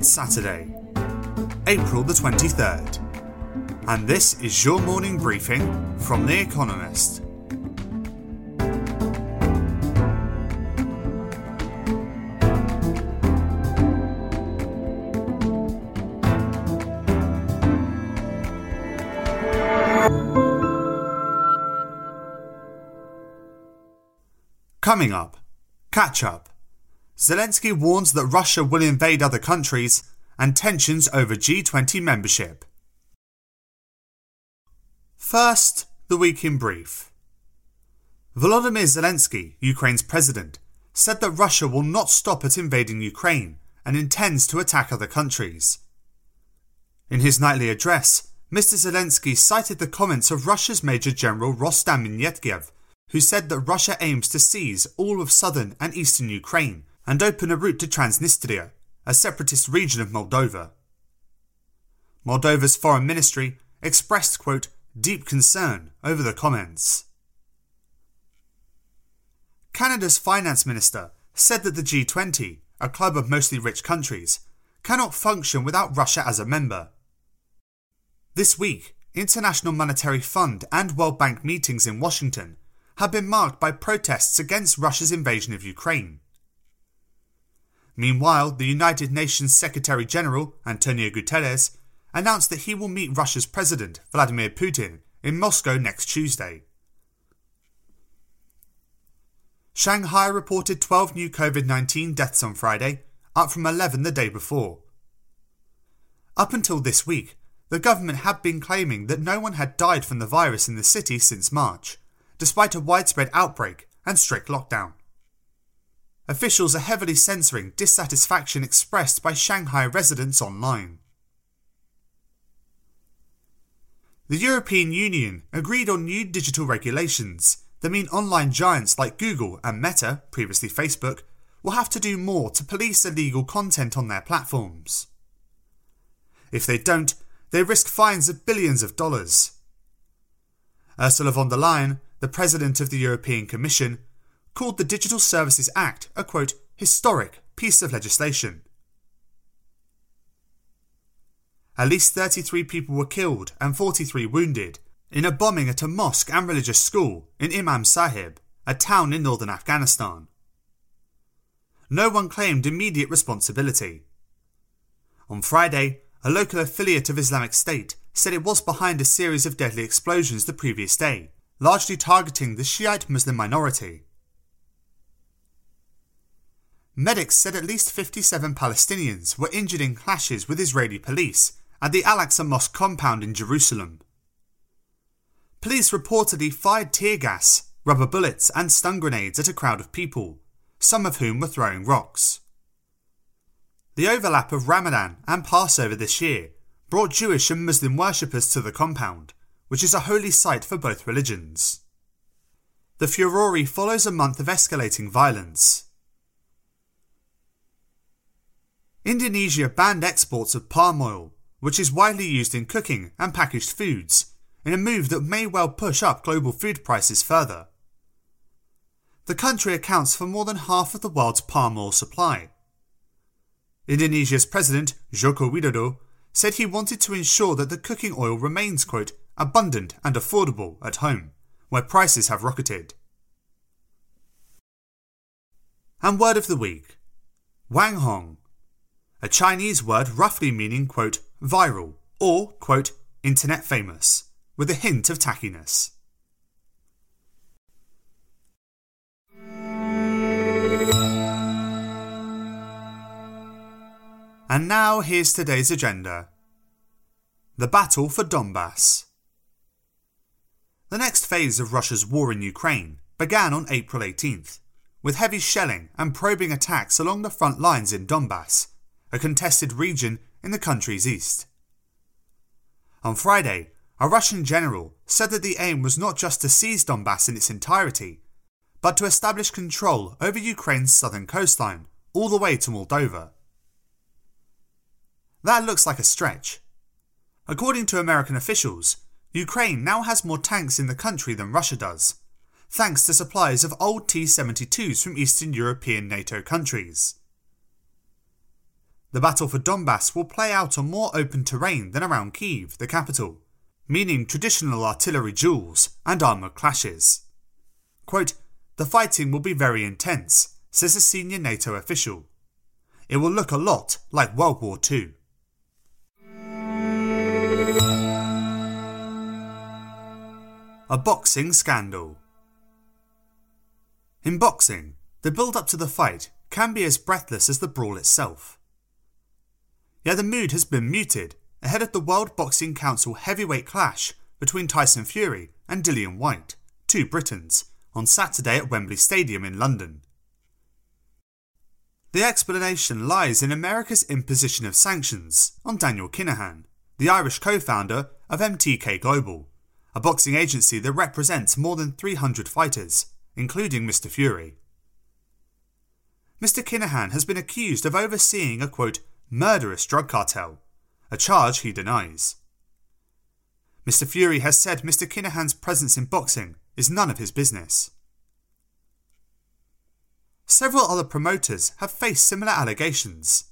It's Saturday, April the 23rd, and this is your morning briefing from The Economist. Coming up, catch up. Zelensky warns that Russia will invade other countries and tensions over G20 membership. First, the week in brief. Volodymyr Zelensky, Ukraine's president, said that Russia will not stop at invading Ukraine and intends to attack other countries. In his nightly address, Mr. Zelensky cited the comments of Russia's Major General Rustam Minnekayev, who said that Russia aims to seize all of southern and eastern Ukraine and open a route to Transnistria, a separatist region of Moldova. Moldova's foreign ministry expressed, quote, deep concern over the comments. Canada's finance minister said that the G20, a club of mostly rich countries, cannot function without Russia as a member. This week, International Monetary Fund and World Bank meetings in Washington have been marked by protests against Russia's invasion of Ukraine. Meanwhile, the United Nations Secretary General, Antonio Guterres, announced that he will meet Russia's President, Vladimir Putin, in Moscow next Tuesday. Shanghai reported 12 new COVID 19 deaths on Friday, up from 11 the day before. Up until this week, the government had been claiming that no one had died from the virus in the city since March, despite a widespread outbreak and strict lockdown. Officials are heavily censoring dissatisfaction expressed by Shanghai residents online. The European Union agreed on new digital regulations that mean online giants like Google and Meta, previously Facebook, will have to do more to police illegal content on their platforms. If they don't, they risk fines of billions of dollars. Ursula von der Leyen, the President of the European Commission, called the Digital Services Act a quote, historic piece of legislation. At least 33 people were killed and 43 wounded in a bombing at a mosque and religious school in Imam Sahib, a town in northern Afghanistan. No one claimed immediate responsibility. On Friday, a local affiliate of Islamic State said it was behind a series of deadly explosions the previous day, largely targeting the Shiite Muslim minority. Medics said at least 57 Palestinians were injured in clashes with Israeli police at the Al Aqsa Mosque compound in Jerusalem. Police reportedly fired tear gas, rubber bullets, and stun grenades at a crowd of people, some of whom were throwing rocks. The overlap of Ramadan and Passover this year brought Jewish and Muslim worshippers to the compound, which is a holy site for both religions. The furore follows a month of escalating violence. Indonesia banned exports of palm oil, which is widely used in cooking and packaged foods, in a move that may well push up global food prices further. The country accounts for more than half of the world's palm oil supply. Indonesia's president, Joko Widodo, said he wanted to ensure that the cooking oil remains, quote, abundant and affordable at home, where prices have rocketed. And word of the week wanghong, a Chinese word roughly meaning, quote, viral or, quote, internet famous, with a hint of tackiness. And now here's today's agenda the battle for Donbass. The next phase of Russia's war in Ukraine began on April 18th, with heavy shelling and probing attacks along the front lines in Donbass, a contested region in the country's east. On Friday, a Russian general said that the aim was not just to seize Donbass in its entirety, but to establish control over Ukraine's southern coastline all the way to Moldova. That looks like a stretch. According to American officials, Ukraine now has more tanks in the country than Russia does, thanks to supplies of old T 72s from Eastern European NATO countries. The battle for Donbass will play out on more open terrain than around Kiev, the capital, meaning traditional artillery duels and armoured clashes. Quote, the fighting will be very intense, says a senior NATO official. It will look a lot like World War II. A boxing scandal. In boxing, the build up to the fight can be as breathless as the brawl itself. Yet the mood has been muted ahead of the World Boxing Council heavyweight clash between Tyson Fury and Dillian Whyte, two Britons, on Saturday at Wembley Stadium in London. The explanation lies in America's imposition of sanctions on Daniel Kinahan, the Irish co founder of MTK Global, a boxing agency that represents more than 300 fighters, including Mr. Fury. Mr. Kinahan has been accused of overseeing a quote, murderous drug cartel, a charge he denies. Mr. Fury has said Mr. Kinahan's presence in boxing is none of his business. Several other promoters have faced similar allegations.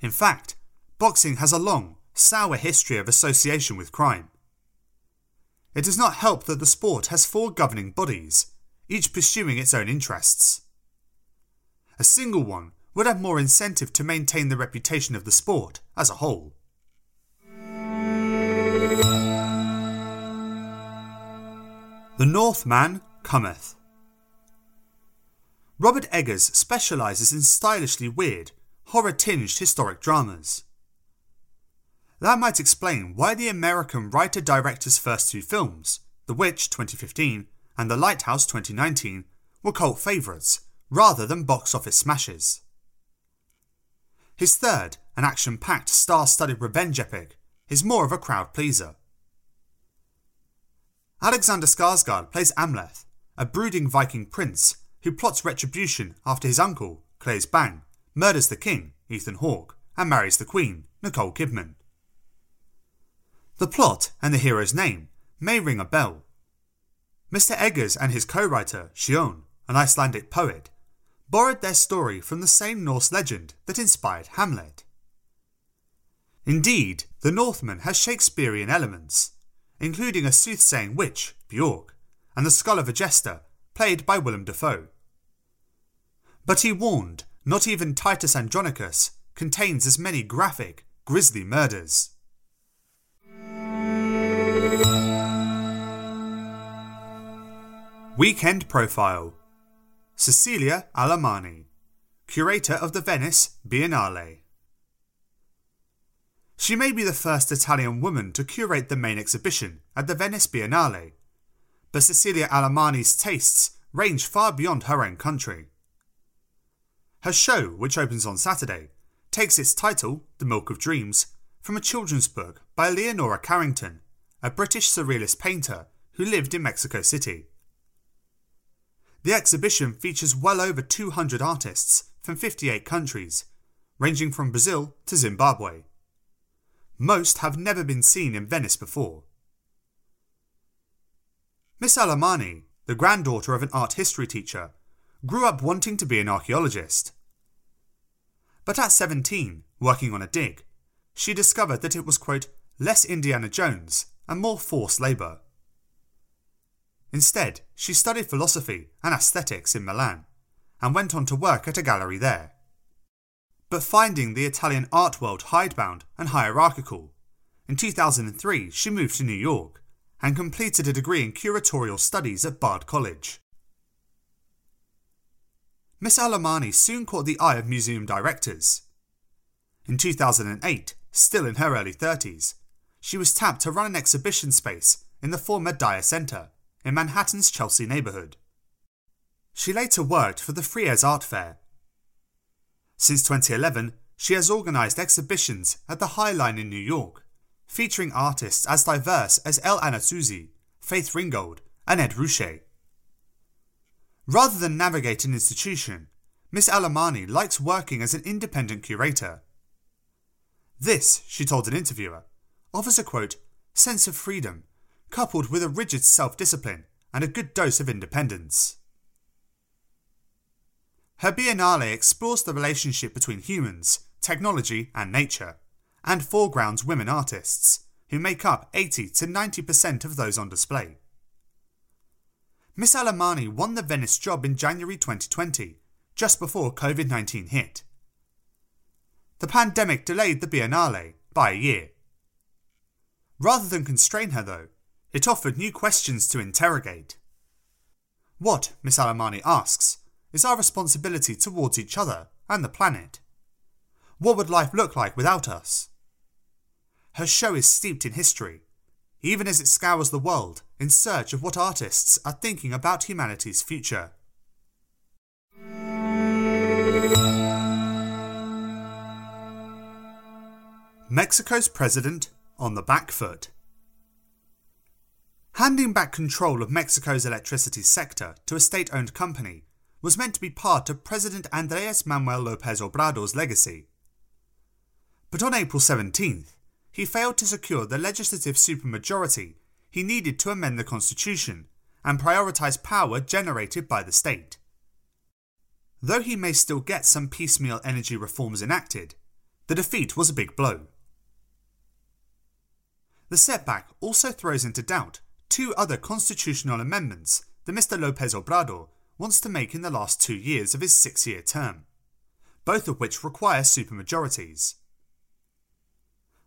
In fact, boxing has a long, sour history of association with crime. It does not help that the sport has four governing bodies, each pursuing its own interests. A single one would have more incentive to maintain the reputation of the sport as a whole. The Northman Cometh. Robert Eggers specialises in stylishly weird, horror tinged historic dramas. That might explain why the American writer director's first two films, The Witch 2015 and The Lighthouse 2019, were cult favourites rather than box office smashes. His third, an action packed, star studded revenge epic, is more of a crowd pleaser. Alexander Skarsgård plays Amleth, a brooding Viking prince who plots retribution after his uncle, Claes Bang, murders the king, Ethan Hawke, and marries the queen, Nicole Kidman. The plot and the hero's name may ring a bell. Mr. Eggers and his co writer, Sjón, an Icelandic poet, borrowed their story from the same Norse legend that inspired Hamlet. Indeed, the Northman has Shakespearean elements, including a soothsaying witch, Björk, and the skull of a jester, played by Willem Dafoe. But he warned not even Titus Andronicus contains as many graphic, grisly murders. Weekend Profile Cecilia Alemani, Curator of the Venice Biennale. She may be the first Italian woman to curate the main exhibition at the Venice Biennale, but Cecilia Alemani's tastes range far beyond her own country. Her show, which opens on Saturday, takes its title, The Milk of Dreams, from a children's book by Leonora Carrington, a British surrealist painter who lived in Mexico City. The exhibition features well over 200 artists from 58 countries, ranging from Brazil to Zimbabwe. Most have never been seen in Venice before. Miss Alemani, the granddaughter of an art history teacher, grew up wanting to be an archaeologist. But at 17, working on a dig, she discovered that it was, quote, less Indiana Jones and more forced labour. Instead, she studied philosophy and aesthetics in Milan and went on to work at a gallery there. But finding the Italian art world hidebound and hierarchical, in 2003 she moved to New York and completed a degree in curatorial studies at Bard College. Miss Alemani soon caught the eye of museum directors. In 2008, still in her early 30s, she was tapped to run an exhibition space in the former Dia Center in Manhattan's Chelsea neighbourhood. She later worked for the Frieze Art Fair. Since 2011, she has organised exhibitions at the High Line in New York, featuring artists as diverse as El Anatsui, Faith Ringgold, and Ed Ruscha. Rather than navigate an institution, Miss Alemani likes working as an independent curator. This, she told an interviewer, offers a quote, sense of freedom coupled with a rigid self discipline and a good dose of independence. Her Biennale explores the relationship between humans technology, and nature, and foregrounds women artists, who make up 80 to 90% of those on display. Miss Alemani won the Venice job in January 2020, just before COVID 19 hit. The pandemic delayed the Biennale by a year. Rather than constrain her, though, it offered new questions to interrogate. What, Miss Alemani asks, is our responsibility towards each other and the planet? What would life look like without us? Her show is steeped in history, even as it scours the world in search of what artists are thinking about humanity's future. Mexico's president on the back foot. Handing back control of Mexico's electricity sector to a state owned company was meant to be part of President Andres Manuel Lopez Obrador's legacy. But on April 17th, he failed to secure the legislative supermajority he needed to amend the constitution and prioritise power generated by the state. Though he may still get some piecemeal energy reforms enacted, the defeat was a big blow. The setback also throws into doubt two other constitutional amendments that Mr. Lopez Obrador wants to make in the last two years of his six year term, both of which require supermajorities.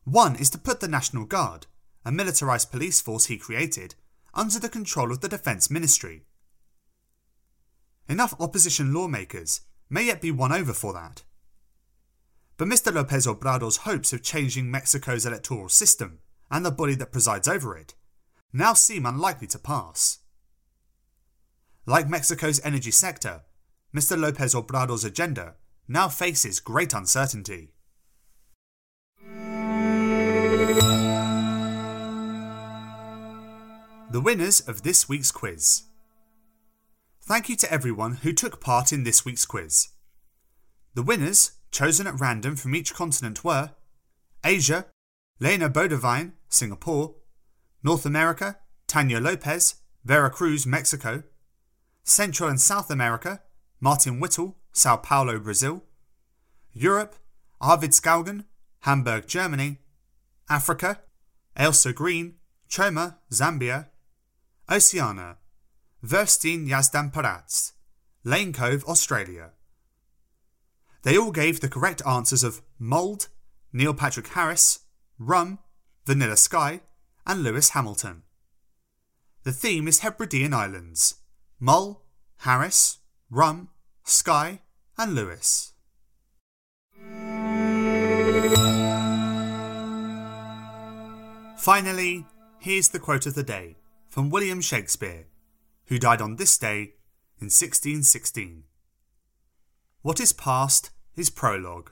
One is to put the National Guard, a militarised police force he created, under the control of the Defence Ministry. Enough opposition lawmakers may yet be won over for that. But Mr. Lopez Obrador's hopes of changing Mexico's electoral system and the body that presides over it now seem unlikely to pass. Like Mexico's energy sector, Mr. Lopez Obrador's agenda now faces great uncertainty. The winners of this week's quiz. Thank you to everyone who took part in this week's quiz. The winners, chosen at random from each continent, were Asia, Lena Bodevine, Singapore, North America, Tanya Lopez, Veracruz, Mexico, Central and South America, Martin Whittle, Sao Paulo, Brazil, Europe, Arvid Skaugen, Hamburg, Germany, Africa, Ailsa Green, Choma, Zambia, Oceania, Verstein Yazdan Paratz, Lane Cove, Australia. They all gave the correct answers of mould, Neil Patrick Harris, rum, Vanilla Sky, and Lewis Hamilton. The theme is Hebridean Islands Mull, Harris, Rum, Skye, and Lewis. Finally, here's the quote of the day from William Shakespeare, who died on this day in 1616. What is past is prologue.